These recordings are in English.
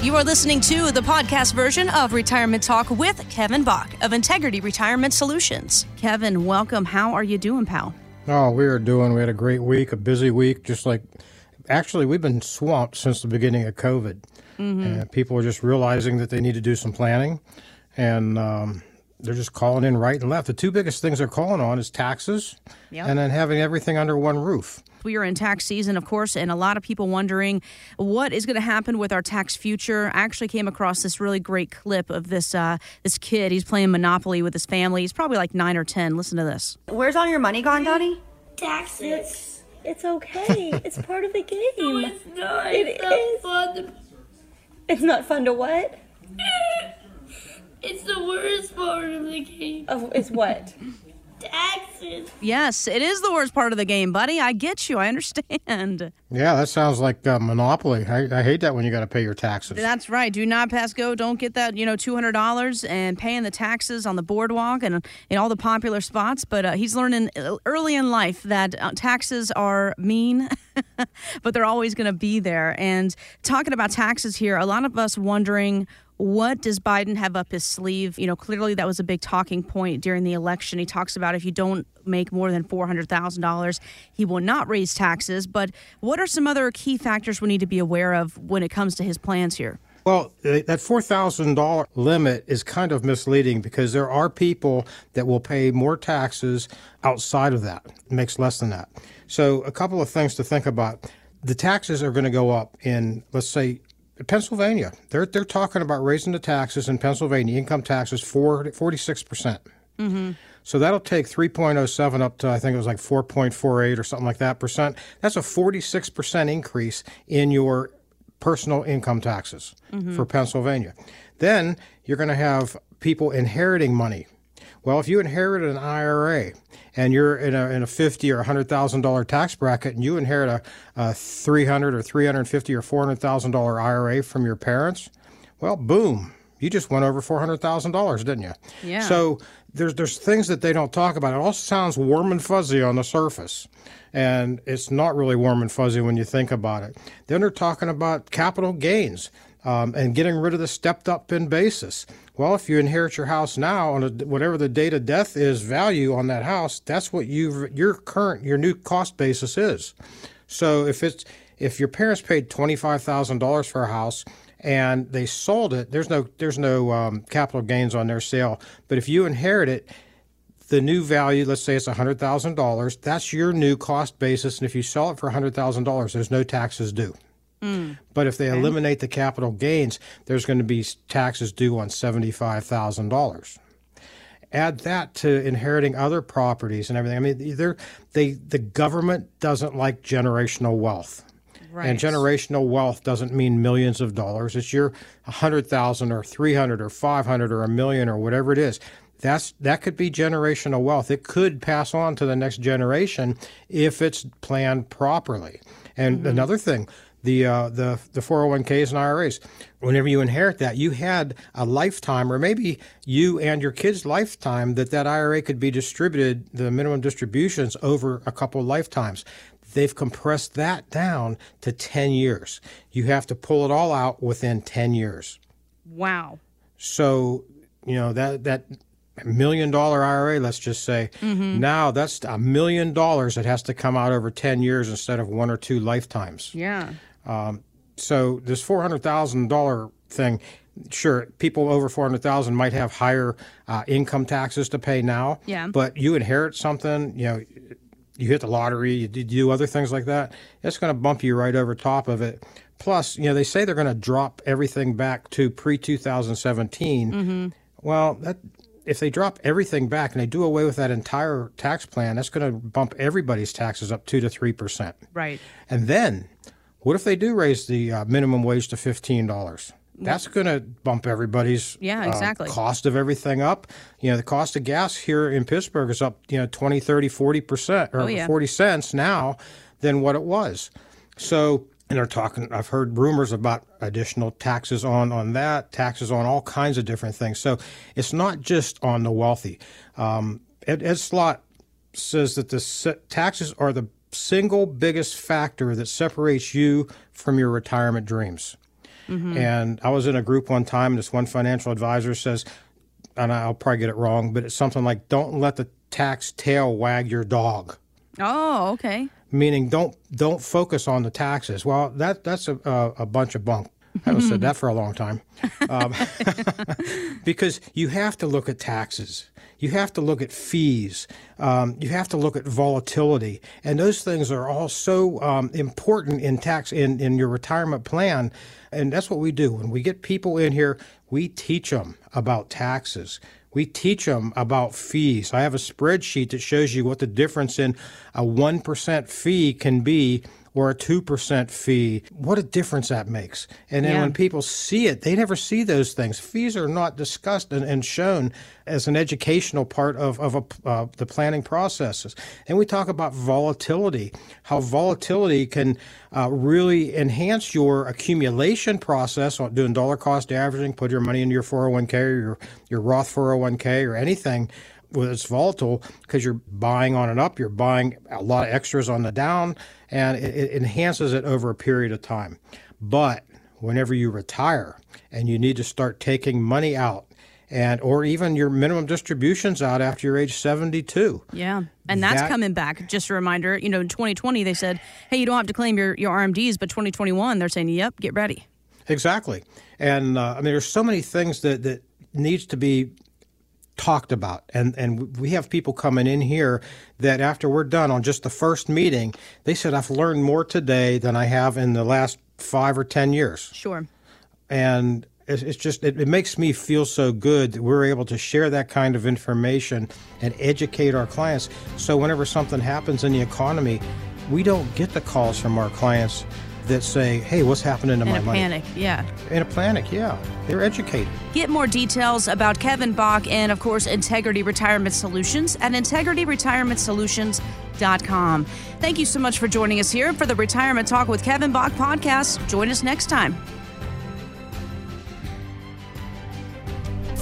You are listening to the podcast version of Retirement Talk with Kevin Bach of Integrity Retirement Solutions. Kevin, welcome. How are you doing, pal? Oh, we are doing. We had a great week, a busy week, just like actually we've been swamped since the beginning of COVID. Mm-hmm. And people are just realizing that they need to do some planning, and um, they're just calling in right and left. The two biggest things they're calling on is taxes, yep. and then having everything under one roof. We are in tax season, of course, and a lot of people wondering what is going to happen with our tax future. I actually came across this really great clip of this uh, this kid. He's playing Monopoly with his family. He's probably like nine or ten. Listen to this. Where's all your money gone, Daddy? Taxes. It's, it's okay. it's part of the game. No, it's not. It it's is. Not fun. It's not fun to what? It's the worst part of the game. Oh, it's what? Taxes. Yes, it is the worst part of the game, buddy. I get you. I understand. Yeah, that sounds like uh, Monopoly. I, I, hate that when you got to pay your taxes. That's right. Do not pass go. Don't get that, you know, $200 and paying the taxes on the boardwalk and in all the popular spots. But uh, he's learning early in life that uh, taxes are mean, but they're always going to be there. And talking about taxes here, a lot of us wondering what does Biden have up his sleeve? You know, clearly that was a big talking point during the election. He talks about if you don't make more than $400,000, he will not raise taxes. But what are some other key factors we need to be aware of when it comes to his plans here? Well, uh, that $4,000 limit is kind of misleading because there are people that will pay more taxes outside of that. It makes less than that. So, a couple of things to think about. The taxes are going to go up in, let's say, Pennsylvania, they're they're talking about raising the taxes in Pennsylvania, income taxes for 46 percent. Mm-hmm. So that'll take 3.07 up to I think it was like 4.48 or something like that percent. That's a 46 percent increase in your personal income taxes mm-hmm. for Pennsylvania. Then you're going to have people inheriting money well, if you inherit an IRA and you're in a, in a fifty or hundred thousand dollar tax bracket, and you inherit a, a three hundred or three hundred fifty or four hundred thousand dollar IRA from your parents, well, boom, you just went over four hundred thousand dollars, didn't you? Yeah. So there's there's things that they don't talk about. It all sounds warm and fuzzy on the surface, and it's not really warm and fuzzy when you think about it. Then they're talking about capital gains um, and getting rid of the stepped up in basis. Well, if you inherit your house now on a, whatever the date of death is value on that house, that's what you your current your new cost basis is. So if it's if your parents paid twenty five thousand dollars for a house and they sold it, there's no there's no um, capital gains on their sale. But if you inherit it, the new value, let's say it's hundred thousand dollars, that's your new cost basis, and if you sell it for hundred thousand dollars, there's no taxes due. Mm. But if they okay. eliminate the capital gains, there's going to be taxes due on $75,000. Add that to inheriting other properties and everything. I mean, they the government doesn't like generational wealth. Right. And generational wealth doesn't mean millions of dollars. It's your 100,000 or 300 or 500 or a million or whatever it is. That's that could be generational wealth. It could pass on to the next generation if it's planned properly. And mm-hmm. another thing, the uh, the the 401ks and IRAs. Whenever you inherit that, you had a lifetime, or maybe you and your kids' lifetime, that that IRA could be distributed, the minimum distributions over a couple of lifetimes. They've compressed that down to 10 years. You have to pull it all out within 10 years. Wow. So, you know, that that million dollar IRA, let's just say, mm-hmm. now that's a million dollars that has to come out over 10 years instead of one or two lifetimes. Yeah. Um, so this four hundred thousand dollar thing, sure, people over four hundred thousand might have higher uh, income taxes to pay now. Yeah. But you inherit something, you know, you hit the lottery, you do other things like that. It's going to bump you right over top of it. Plus, you know, they say they're going to drop everything back to pre 2017. Mm-hmm. Well, that if they drop everything back and they do away with that entire tax plan, that's going to bump everybody's taxes up two to three percent. Right. And then what if they do raise the uh, minimum wage to fifteen dollars? That's going to bump everybody's yeah exactly uh, cost of everything up. You know, the cost of gas here in Pittsburgh is up you know 20, 30, 40 percent or oh, yeah. 40 cents now than what it was. So and they're talking i've heard rumors about additional taxes on on that taxes on all kinds of different things so it's not just on the wealthy um, ed, ed slott says that the taxes are the single biggest factor that separates you from your retirement dreams. And I was in a group one time, and this one financial advisor says, and I'll probably get it wrong, but it's something like, "Don't let the tax tail wag your dog." Oh, okay. meaning don't don't focus on the taxes. Well, that that's a, a, a bunch of bunk. I haven't said that for a long time, um, because you have to look at taxes. You have to look at fees. Um, you have to look at volatility, and those things are all so um, important in tax in in your retirement plan. And that's what we do when we get people in here. We teach them about taxes. We teach them about fees. I have a spreadsheet that shows you what the difference in a 1% fee can be or a 2% fee. What a difference that makes. And then Yeah. when people see it, they never see those things. Fees are not discussed and, and shown as an educational part of, of a, uh, the planning processes. And we talk about volatility, how volatility can uh, really enhance your accumulation process on doing dollar cost averaging, put your money into your 401k or your, your Roth 401k or anything well, it's volatile because you're buying on and up, you're buying a lot of extras on the down, and it, it enhances it over a period of time. But whenever you retire and you need to start taking money out, and or even your minimum distributions out after you're age 72, Yeah. And that's That- coming back. Just a reminder, you know, in 2020, they said, hey, you don't have to claim your, your RMDs, but 2021, they're saying, yep, get ready. Exactly. And uh, I mean, there's so many things that, that needs to be talked about. And, and we have people coming in here that after we're done on just the first meeting, they said, I've learned more today than I have in the last five or 10 years. Sure. And it's, it's just, it, it makes me feel so good that we're able to share that kind of information and educate our clients. So whenever something happens in the economy, we don't get the calls from our clients that say, hey, what's happening to my mic? In my a money? panic. Yeah. In a panic, yeah. They're educated. Get more details about Kevin Bach and, of course, Integrity Retirement Solutions at integrityretirementsolutions.com. Thank you so much for joining us here for the Retirement Talk with Kevin Bach podcast. Join us next time.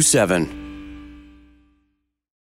2046427.